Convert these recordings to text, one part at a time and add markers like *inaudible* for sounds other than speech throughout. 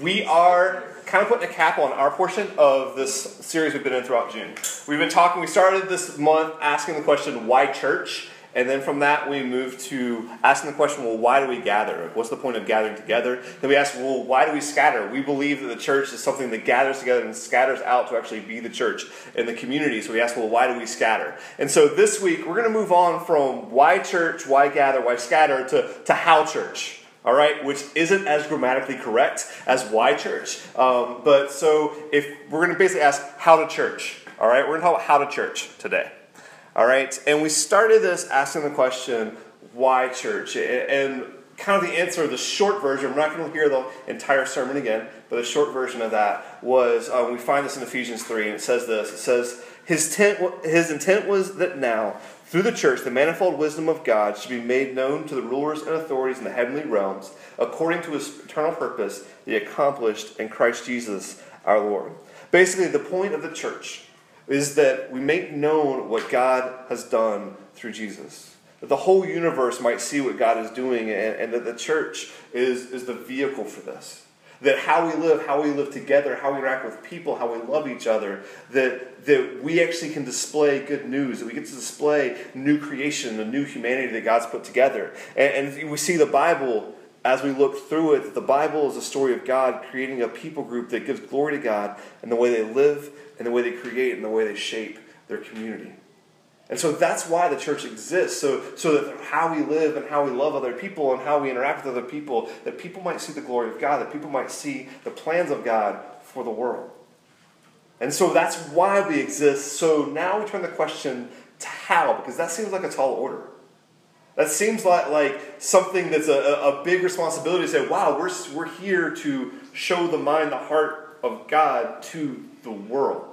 we are kind of putting a cap on our portion of this series we've been in throughout June. We've been talking, we started this month asking the question, why church? And then from that, we moved to asking the question, well, why do we gather? What's the point of gathering together? Then we asked, well, why do we scatter? We believe that the church is something that gathers together and scatters out to actually be the church in the community. So we asked, well, why do we scatter? And so this week, we're going to move on from why church, why gather, why scatter to, to how church all right, which isn't as grammatically correct as why church. Um, but so if we're going to basically ask how to church, all right, we're going to talk about how to church today. All right, and we started this asking the question, why church? And kind of the answer, the short version, we're not going to hear the entire sermon again, but the short version of that was um, we find this in Ephesians 3, and it says this it says, his, tent, his intent was that now, through the church, the manifold wisdom of God should be made known to the rulers and authorities in the heavenly realms, according to his eternal purpose that he accomplished in Christ Jesus our Lord. Basically, the point of the church is that we make known what God has done through Jesus. That the whole universe might see what God is doing, and, and that the church is, is the vehicle for this. That how we live, how we live together, how we interact with people, how we love each other, that, that we actually can display good news, that we get to display new creation, a new humanity that God's put together. And, and we see the Bible as we look through it, the Bible is a story of God creating a people group that gives glory to God in the way they live, in the way they create, and the way they shape their community. And so that's why the church exists, so, so that how we live and how we love other people and how we interact with other people, that people might see the glory of God, that people might see the plans of God for the world. And so that's why we exist. So now we turn the question to how, because that seems like a tall order. That seems like, like something that's a, a big responsibility to say, wow, we're, we're here to show the mind, the heart of God to the world.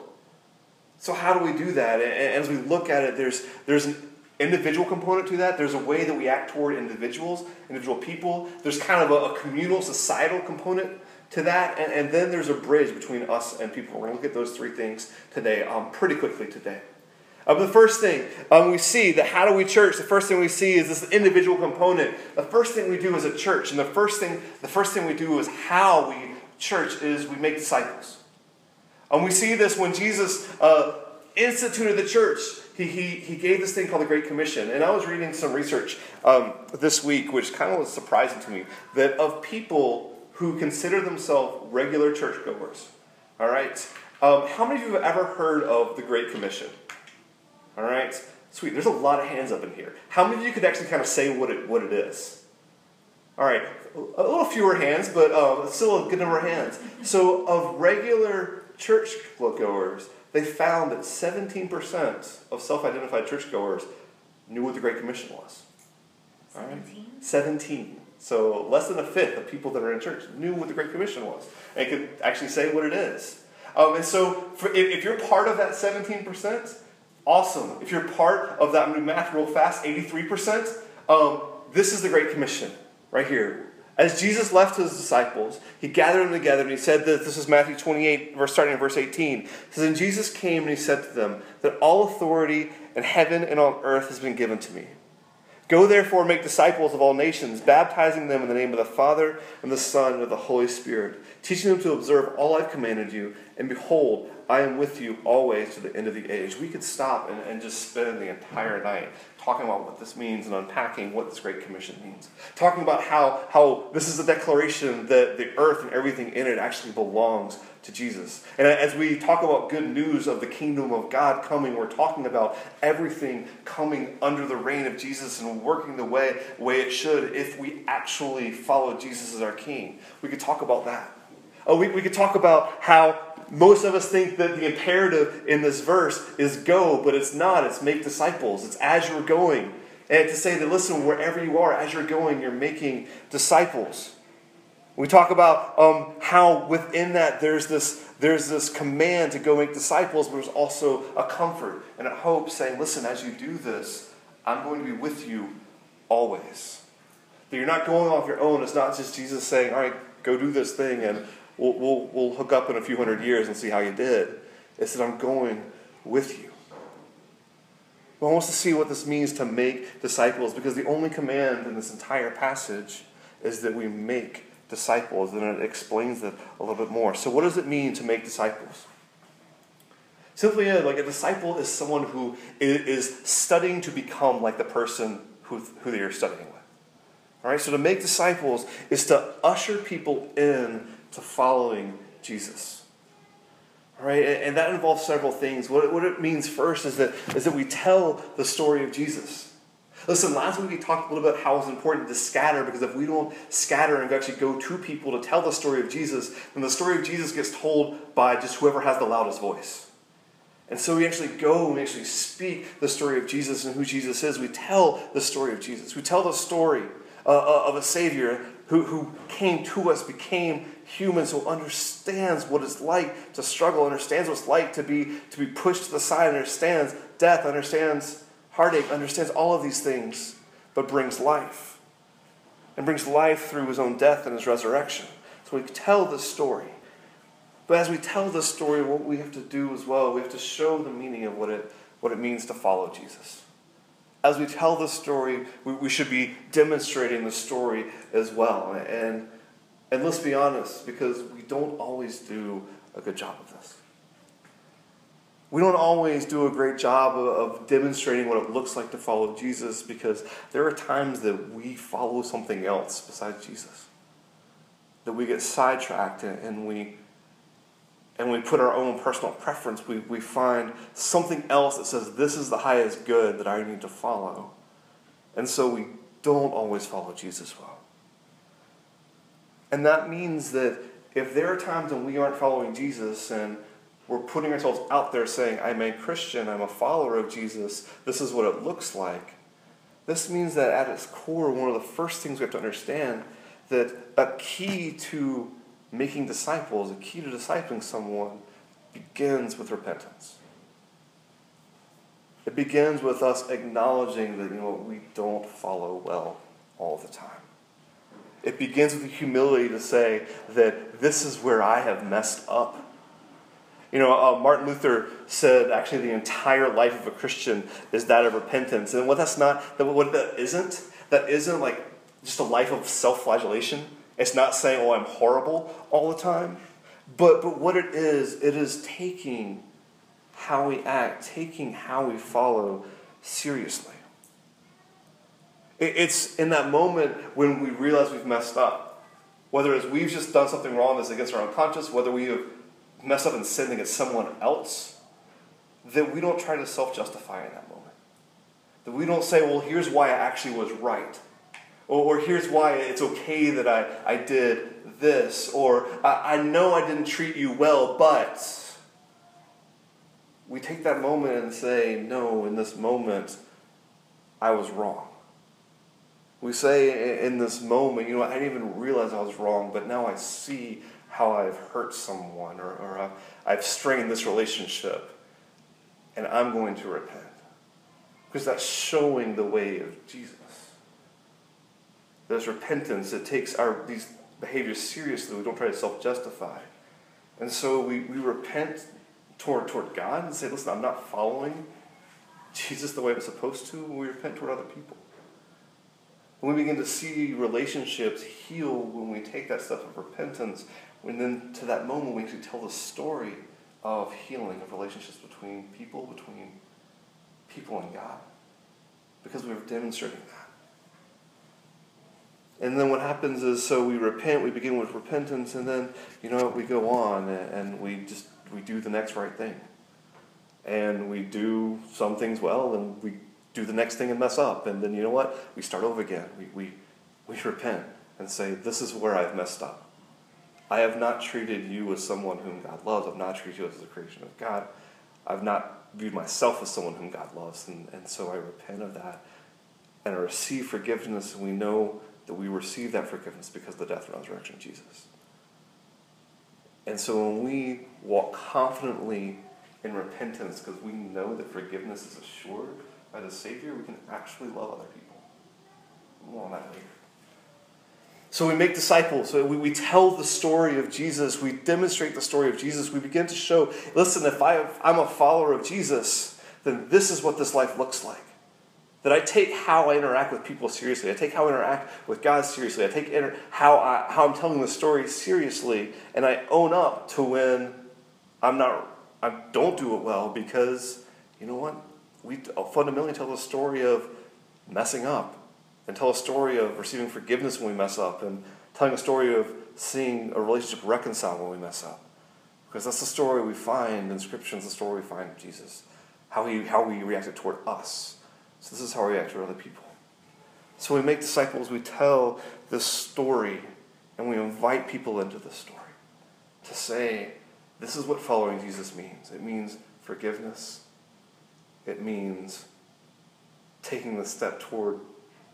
So, how do we do that? And as we look at it, there's, there's an individual component to that. There's a way that we act toward individuals, individual people. There's kind of a, a communal, societal component to that. And, and, then there's a bridge between us and people. We're going to look at those three things today, um, pretty quickly today. Um, the first thing um, we see that how do we church? The first thing we see is this individual component. The first thing we do as a church, and the first thing the first thing we do is how we church is we make disciples. And we see this when Jesus uh, instituted the church. He, he, he gave this thing called the Great Commission. And I was reading some research um, this week, which kind of was surprising to me, that of people who consider themselves regular churchgoers, all right, um, how many of you have ever heard of the Great Commission? All right? Sweet. There's a lot of hands up in here. How many of you could actually kind of say what it, what it is? All right. A little fewer hands, but uh, still a good number of hands. So, of regular church goers, they found that 17% of self identified churchgoers knew what the Great Commission was. 17? 17. So, less than a fifth of people that are in church knew what the Great Commission was and could actually say what it is. Um, and so, for, if, if you're part of that 17%, Awesome. If you're part of that, I'm going math real fast 83%. Um, this is the Great Commission right here. As Jesus left his disciples, he gathered them together and he said that this is Matthew 28, verse starting in verse 18. It says, And Jesus came and he said to them that all authority in heaven and on earth has been given to me. Go therefore make disciples of all nations, baptizing them in the name of the Father and the Son and of the Holy Spirit, teaching them to observe all I've commanded you, and behold, I am with you always to the end of the age. We could stop and, and just spend the entire night talking about what this means and unpacking what this Great Commission means. Talking about how, how this is a declaration that the earth and everything in it actually belongs to Jesus. And as we talk about good news of the kingdom of God coming, we're talking about everything coming under the reign of Jesus and working the way, way it should if we actually follow Jesus as our king. We could talk about that. Oh, we, we could talk about how most of us think that the imperative in this verse is go, but it's not. It's make disciples. It's as you're going. And to say that, listen, wherever you are, as you're going, you're making disciples. We talk about um, how within that there's this, there's this command to go make disciples, but there's also a comfort and a hope saying, listen, as you do this, I'm going to be with you always. That you're not going off your own. It's not just Jesus saying, all right, go do this thing and we'll, we'll, we'll hook up in a few hundred years and see how you did. It said, I'm going with you. I want us to see what this means to make disciples because the only command in this entire passage is that we make disciples, and it explains it a little bit more. So, what does it mean to make disciples? Simply, uh, like a disciple is someone who is studying to become like the person who, who they are studying with. All right, so to make disciples is to usher people in to following Jesus. All right, and that involves several things. What, it means first is that, is that we tell the story of Jesus. Listen, last week we talked a little bit how it's important to scatter because if we don't scatter and actually go to people to tell the story of Jesus, then the story of Jesus gets told by just whoever has the loudest voice. And so we actually go and we actually speak the story of Jesus and who Jesus is. We tell the story of Jesus. We tell the story uh, uh of a Savior who, who came to us, became human, so understands what it's like to struggle, understands what it's like to be, to be pushed to the side, understands death, understands heartache, understands all of these things, but brings life. And brings life through his own death and his resurrection. So we tell this story. But as we tell this story, what we have to do as well, we have to show the meaning of what it, what it means to follow Jesus. As we tell the story, we, we should be demonstrating the story as well. And, and let's be honest, because we don't always do a good job of this. We don't always do a great job of, demonstrating what it looks like to follow Jesus because there are times that we follow something else besides Jesus. That we get sidetracked and we we put our own personal preference, we, we find something else that says this is the highest good that I need to follow. And so we don't always follow Jesus well. And that means that if there are times when we aren't following Jesus and we're putting ourselves out there saying, I'm a Christian, I'm a follower of Jesus, this is what it looks like. This means that at its core, one of the first things we have to understand that a key to making disciples, a key to discipling someone, begins with repentance. It begins with us acknowledging that you know we don't follow well all the time. It begins with the humility to say that this is where I have messed up you know, uh, Martin Luther said actually the entire life of a Christian is that of repentance. And what that's not, that what that isn't, that isn't like just a life of self flagellation. It's not saying, oh, I'm horrible all the time. But, but what it is, it is taking how we act, taking how we follow seriously. It's in that moment when we realize we've messed up. Whether it's we've just done something wrong that's against our unconscious, whether we have messed up and sin against someone else, that we don't try to self justify in that moment. That we don't say, well, here's why I actually was right. Or, or here's why it's okay that I, I did this. Or I, I know I didn't treat you well, but. We take that moment and say, no, in this moment, I was wrong. We say in this moment, you know, I didn't even realize I was wrong, but now I see how I've hurt someone or, or I've strained this relationship, and I'm going to repent. Because that's showing the way of Jesus. There's repentance. It takes our these behaviors seriously. We don't try to self-justify. And so we, we repent toward, toward God and say, listen, I'm not following Jesus the way I'm supposed to. We repent toward other people. And we begin to see relationships heal when we take that step of repentance and then to that moment, we actually tell the story of healing, of relationships between people, between people and God. Because we are demonstrating that. And then what happens is, so we repent, we begin with repentance, and then, you know, what we go on and we just, we do the next right thing. And we do some things well, and we do the next thing and mess up. And then, you know what? We start over again. We, we, we repent and say, this is where I've messed up. I have not treated you as someone whom God loves. I've not treated you as a creation of God. I've not viewed myself as someone whom God loves. And, and so I repent of that and I receive forgiveness. And we know that we receive that forgiveness because of the death and resurrection of Jesus. And so when we walk confidently in repentance because we know that forgiveness is assured by the Savior, we can actually love other people. More on that later. So we make disciples. So we, we tell the story of Jesus. We demonstrate the story of Jesus. We begin to show listen, if, I, if I'm a follower of Jesus, then this is what this life looks like. That I take how I interact with people seriously. I take how I interact with God seriously. I take inter- how, I, how I'm telling the story seriously. And I own up to when I'm not, I don't do it well because, you know what? We uh, fundamentally tell the story of messing up and tell a story of receiving forgiveness when we mess up and telling a story of seeing a relationship reconcile when we mess up. Because that's the story we find in Scripture, it's the story we find in Jesus. How he how we reacted toward us. So this is how we react toward other people. So we make disciples, we tell this story, and we invite people into the story to say, this is what following Jesus means. It means forgiveness. It means taking the step toward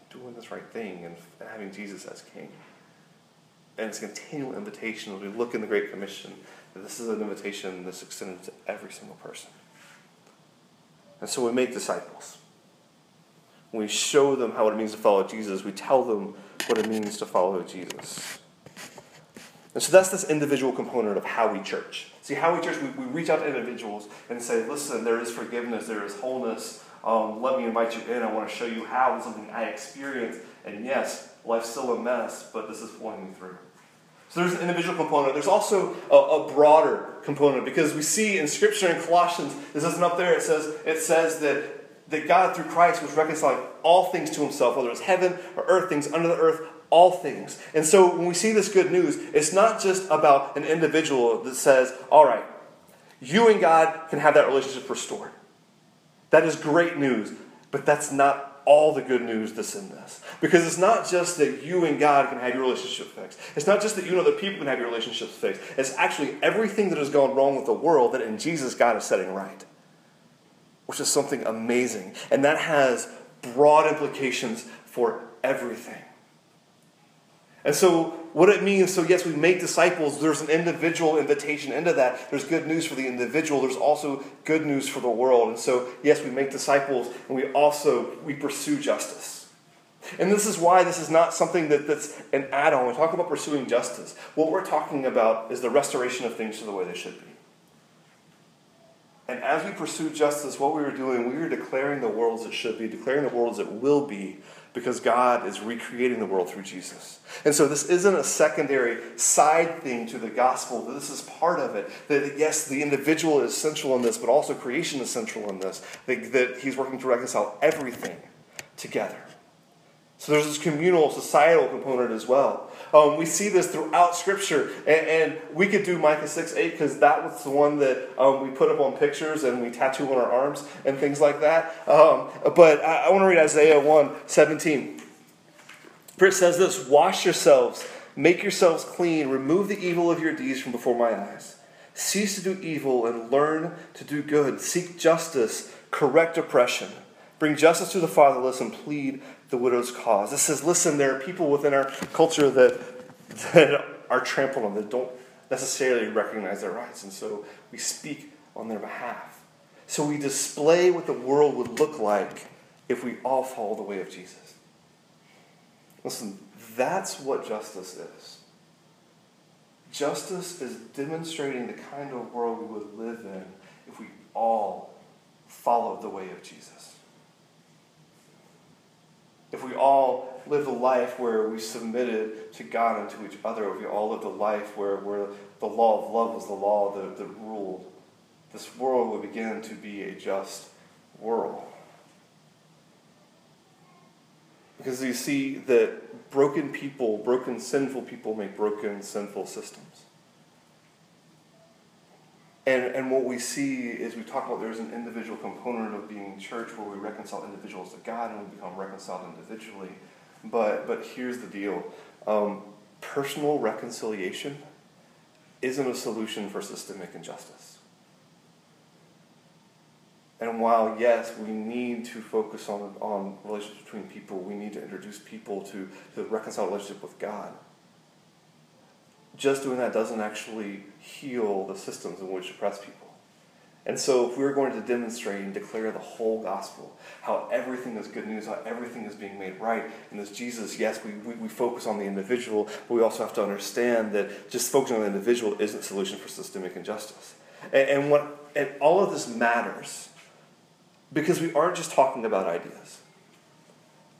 doing this right thing and having Jesus as king. And it's a continual invitation as we look in the Great Commission that this is an invitation that's extended to every single person. And so we make disciples. We show them how it means to follow Jesus. We tell them what it means to follow Jesus. And so that's this individual component of how we church. See, how we church, we, we reach out to individuals and say, listen, there is forgiveness, there is wholeness. Um, let me invite you in. I want to show you how it's something I experienced. And yes, life's still a mess, but this is pulling me through. So there's an individual component. There's also a, a, broader component because we see in Scripture in Colossians, this isn't up there, it says, it says that, that God through Christ was reconciling all things to himself, whether it's heaven or earth, things under the earth, all things. And so when we see this good news, it's not just about an individual that says, all right, you and God can have that relationship restored. That is great news, but that's not all the good news that's in this. Because it's not just that you and God can have your relationship fixed. It's not just that you and other people can have your relationships fixed. It's actually everything that has gone wrong with the world that in Jesus God is setting right. Which is something amazing. And that has broad implications for everything. And so what it means, so yes, we make disciples. There's an individual invitation into that. There's good news for the individual. There's also good news for the world. And so, yes, we make disciples, and we also we pursue justice. And this is why this is not something that, that's an add-on. We talk about pursuing justice. What we're talking about is the restoration of things to the way they should be. And as we pursue justice, what we were doing, we were declaring the world as it should be, declaring the world as it will be, because God is recreating the world through Jesus. And so this isn't a secondary side thing to the gospel. This is part of it. That yes, the individual is central in this, but also creation is central in this. That, that he's working to reconcile everything together. So there's this communal, societal component as well. Um, we see this throughout Scripture, and, and, we could do Micah 6 8 because that was the one that um, we put up on pictures and we tattoo on our arms and things like that. Um, but I, I want to read Isaiah 1 17. For it says this Wash yourselves, make yourselves clean, remove the evil of your deeds from before my eyes. Cease to do evil and learn to do good. Seek justice, correct oppression. Bring justice to the fatherless and plead the widow's cause. This says, listen, there are people within our culture that, that are trampled on, that don't necessarily recognize their rights. And so we speak on their behalf. So we display what the world would look like if we all follow the way of Jesus. Listen, that's what justice is. Justice is demonstrating the kind of world we would live in if we all followed the way of Jesus if we all lived a life where we submitted to God and to each other, if we all lived a life where, where the law of love was the law that, that ruled, this world would begin to be a just world. Because you see that broken people, broken sinful people make broken sinful systems. And, and what we see is we talk about there's an individual component of being church where we reconcile individuals to God and we become reconciled individually. But, but here's the deal um, personal reconciliation isn't a solution for systemic injustice. And while, yes, we need to focus on, on relationships between people, we need to introduce people to, to reconcile relationship with God just doing that doesn't actually heal the systems in which oppress people. And so, if we are going to demonstrate and declare the whole gospel, how everything is good news, how everything is being made right, and as Jesus, yes, we, we, we, focus on the individual, but we also have to understand that just focusing on the individual isn't a solution for systemic injustice. And, and, what, and all of this matters because we aren't just talking about ideas.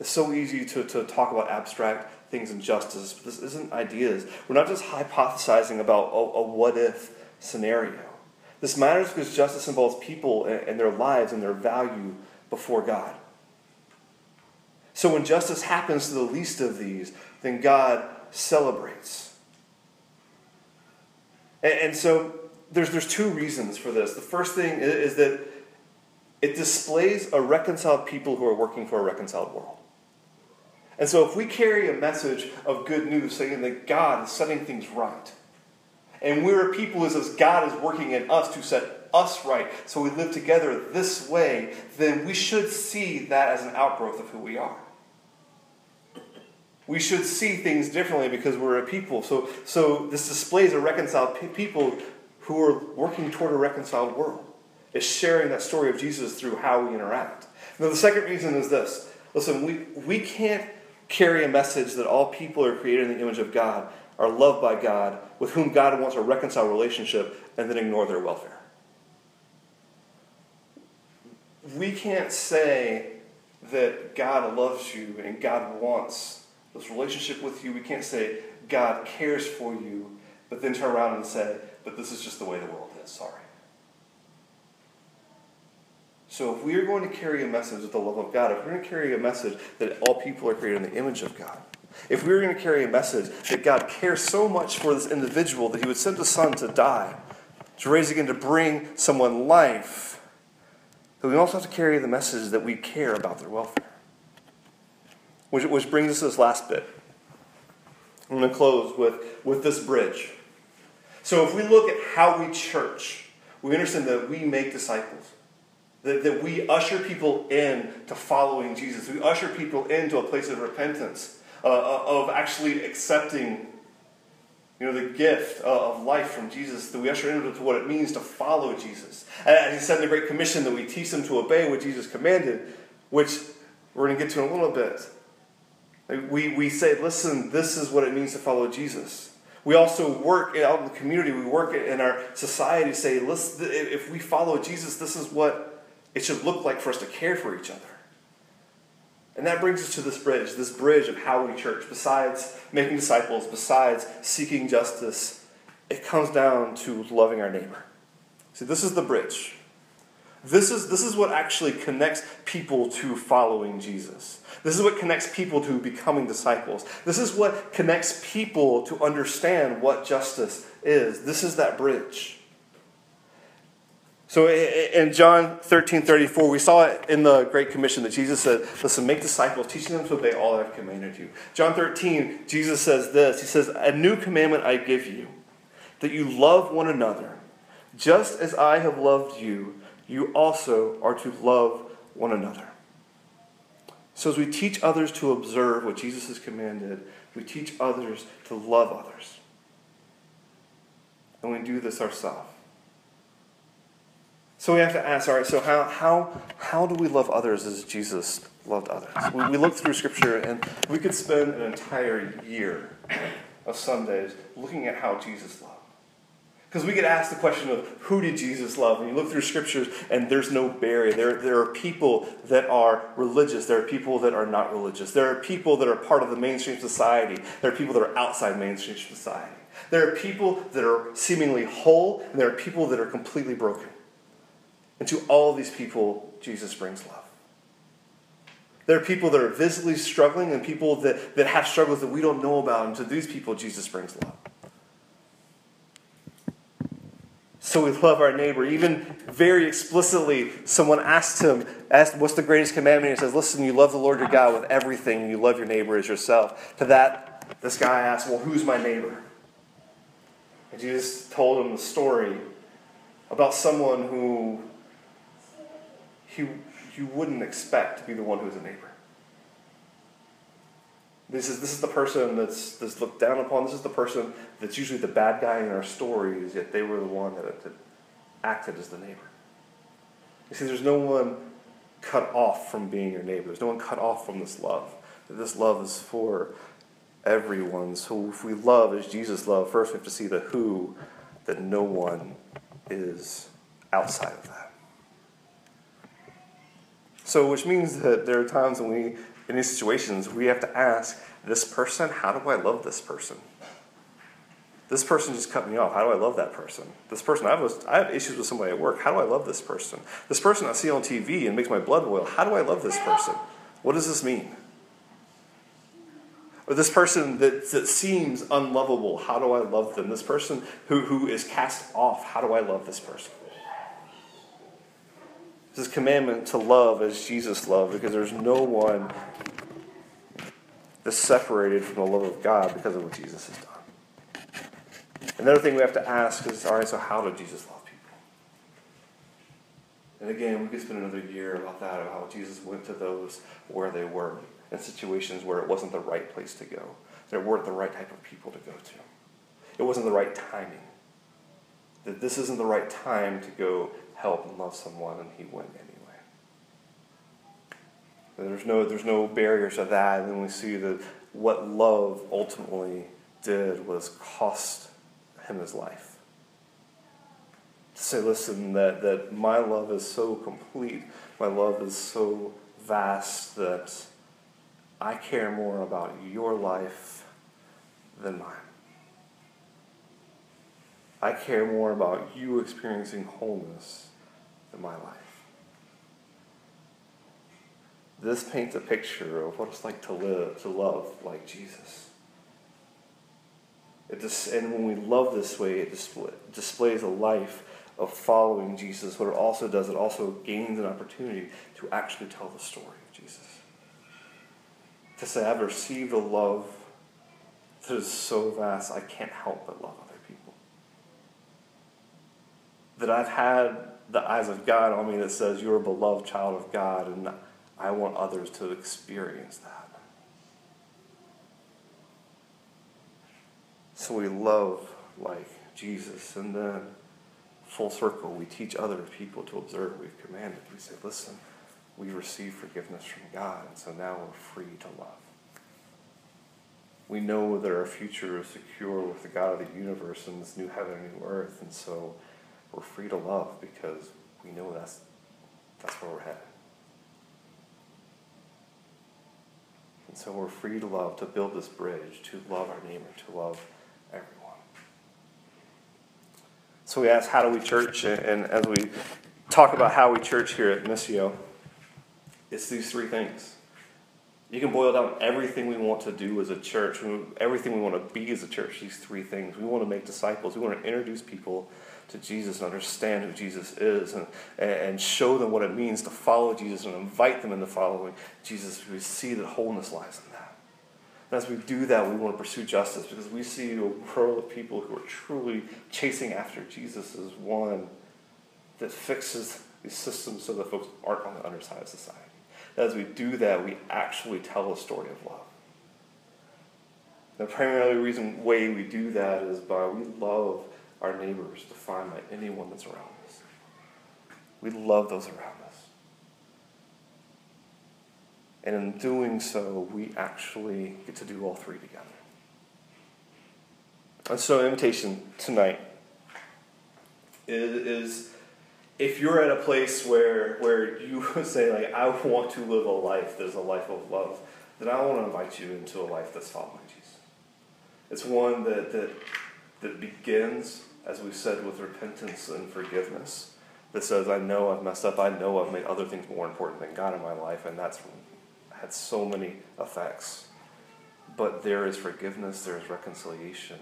It's so easy to, to talk about abstract things and justice, but this isn't ideas. We're not just hypothesizing about a, a what if scenario. This matters because justice involves people and, and their lives and their value before God. So when justice happens to the least of these, then God celebrates. And, and so there's, there's two reasons for this. The first thing is, is that it displays a reconciled people who are working for a reconciled world. And so, if we carry a message of good news saying that God is setting things right, and we're a people as God is working in us to set us right, so we live together this way, then we should see that as an outgrowth of who we are. We should see things differently because we're a people. So, so this displays a reconciled people who are working toward a reconciled world. It's sharing that story of Jesus through how we interact. Now, the second reason is this listen, we, we can't carry a message that all people are created in the image of God, are loved by God, with whom God wants a reconciled relationship, and then ignore their welfare. We can't say that God loves you and God wants this relationship with you. We can't say God cares for you, but then turn around and say, but this is just the way the world is. Sorry. So, if we are going to carry a message of the love of God, if we're going to carry a message that all people are created in the image of God, if we're going to carry a message that God cares so much for this individual that he would send his son to die, to raise again to bring someone life, then we also have to carry the message that we care about their welfare. Which, which brings us to this last bit. I'm going to close with, with this bridge. So, if we look at how we church, we understand that we make disciples. That, that we usher people in to following Jesus. We usher people into a place of repentance, uh, uh of actually accepting you know, the gift of life from Jesus, that we usher into what it means to follow Jesus. And as he said in the Great Commission that we teach them to obey what Jesus commanded, which we're going to get to in a little bit. We, we say, listen, this is what it means to follow Jesus. We also work out in the community, we work in our society, say, listen, if we follow Jesus, this is what it should look like for us to care for each other. And that brings us to this bridge, this bridge of how we church. Besides making disciples, besides seeking justice, it comes down to loving our neighbor. See, this is the bridge. This is, this is what actually connects people to following Jesus. This is what connects people to becoming disciples. This is what connects people to understand what justice is. This is that bridge. So in John 13 34, we saw it in the Great Commission that Jesus said, Listen, make disciples, teaching them to obey all I've commanded you. John 13, Jesus says this He says, A new commandment I give you, that you love one another. Just as I have loved you, you also are to love one another. So as we teach others to observe what Jesus has commanded, we teach others to love others. And we do this ourselves. So we have to ask, all right, so how, how, how do we love others as Jesus loved others? We, we look through Scripture and we could spend an entire year of Sundays looking at how Jesus loved. Because we get asked the question of who did Jesus love? And you look through scriptures and there's no barrier. There, there are people that are religious. There are people that are not religious. There are people that are part of the mainstream society. There are people that are outside mainstream society. There are people that are seemingly whole, and there are people that are completely broken. And to all these people, Jesus brings love. There are people that are visibly struggling and people that, that have struggles that we don't know about. And to these people, Jesus brings love. So we love our neighbor. Even very explicitly, someone asked him, asked, What's the greatest commandment? He says, Listen, you love the Lord your God with everything, and you love your neighbor as yourself. To that, this guy asked, Well, who's my neighbor? And Jesus told him the story about someone who he, you wouldn't expect to be the one who's a neighbor. This is, this is the person that's, that's looked down upon. This is the person that's usually the bad guy in our stories, yet they were the one that, that acted as the neighbor. You see, there's no one cut off from being your neighbor. There's no one cut off from this love. This love is for everyone. So if we love as Jesus loved, first we have to see the who, that no one is outside of that. So, which means that there are times when we in these situations, we have to ask this person, how do I love this person? This person just cut me off. How do I love that person? This person, I have, I have issues with somebody at work. How do I love this person? This person I see on TV and makes my blood boil. How do I love this person? What does this mean? Or this person that, that seems unlovable, how do I love them? This person who, who is cast off, how do I love this person? This commandment to love as Jesus loved, because there's no one that's separated from the love of God because of what Jesus has done. Another thing we have to ask is all right, so how did Jesus love people? And again, we could spend another year about that, about how Jesus went to those where they were, in situations where it wasn't the right place to go. There weren't the right type of people to go to. It wasn't the right timing. That this isn't the right time to go help and love someone, and he went anyway. There's no, there's no barriers to that. And then we see that what love ultimately did was cost him his life. To say, listen, that, that my love is so complete, my love is so vast that I care more about your life than mine. I care more about you experiencing wholeness in my life. This paints a picture of what it's like to live, to love like Jesus. It just, and when we love this way, it display, displays a life of following Jesus. What it also does, it also gains an opportunity to actually tell the story of Jesus. To say, I've received a love that is so vast, I can't help but love people. That I've had the eyes of God on me that says, You're a beloved child of God, and I want others to experience that. So we love like Jesus, and then full circle, we teach other people to observe. We've commanded. We say, Listen, we receive forgiveness from God, and so now we're free to love. We know that our future is secure with the God of the universe and this new heaven and new earth, and so we're free to love because we know that's, that's where we're headed. And so we're free to love, to build this bridge, to love our neighbor, to love everyone. So we ask, how do we church? And as we talk about how we church here at Missio, it's these three things. You can boil down everything we want to do as a church, everything we want to be as a church, these three things. We want to make disciples. We want to introduce people to Jesus and understand who Jesus is and, and show them what it means to follow Jesus and invite them into following Jesus. We see that wholeness lies in that. And as we do that, we want to pursue justice because we see a world of people who are truly chasing after Jesus as one that fixes these systems so that folks aren't on the underside of society. And as we do that, we actually tell a story of love. The primary reason way we do that is by we love our neighbors, defined by anyone that's around us. We love those around us. And in doing so, we actually get to do all three together. And so, invitation tonight is, is if you're at a place where, where you *laughs* say, like, I want to live a life that is a life of love, then I want to invite you into a life that's following Jesus. It's one that, that, that begins as we said, with repentance and forgiveness that says, I know I've messed up. I know I've made other things more important than God in my life, and that's had so many effects. But there is forgiveness, there is reconciliation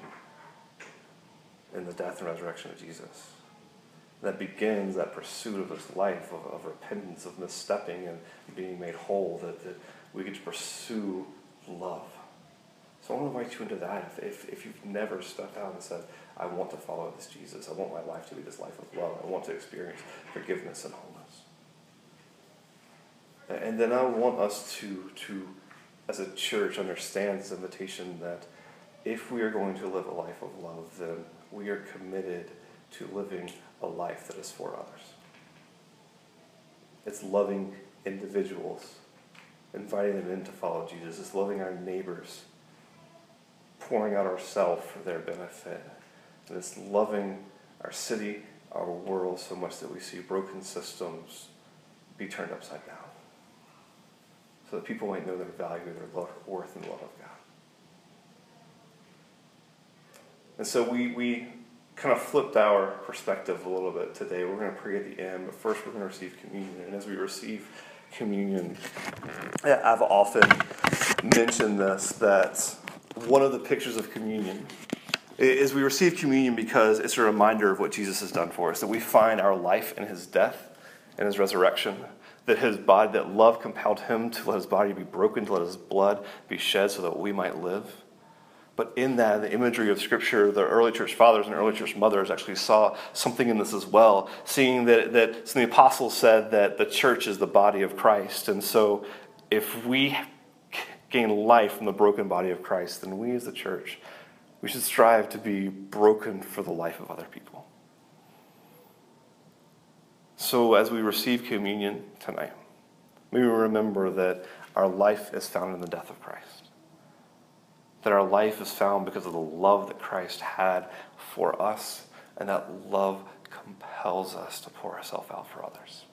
in the death and resurrection of Jesus. That begins that pursuit of this life of, of repentance, of misstepping and being made whole, that, that we get to pursue love. So I want to invite you into that. If, if, if you've never stepped out and said, I want to follow this Jesus. I want my life to be this life of love. I want to experience forgiveness and wholeness. And then I want us to, to as a church, understand this invitation that if we are going to live a life of love, then we are committed to living a life that is for others. It's loving individuals, inviting them in to follow Jesus. It's loving our neighbors, pouring out ourselves for their benefit and it's loving our city, our world so much that we see broken systems be turned upside down. so that people might know their value, their worth, and the love of God. And so we, we kind of flipped our perspective a little bit today. We're going to pray at the end, but first we're going to receive communion. And as we receive communion, I've often mentioned this that one of the pictures of communion is we receive communion because it's a reminder of what Jesus has done for us, that we find our life in his death and his resurrection, that his body, that love compelled him to let his body be broken, to let his blood be shed so that we might live. But in that, the imagery of Scripture, the early church fathers and early church mothers actually saw something in this as well, seeing that, that so the apostles said that the church is the body of Christ. And so if we gain life from the broken body of Christ, then we as the church we should strive to be broken for the life of other people. So, as we receive communion tonight, may we remember that our life is found in the death of Christ. That our life is found because of the love that Christ had for us, and that love compels us to pour ourselves out for others.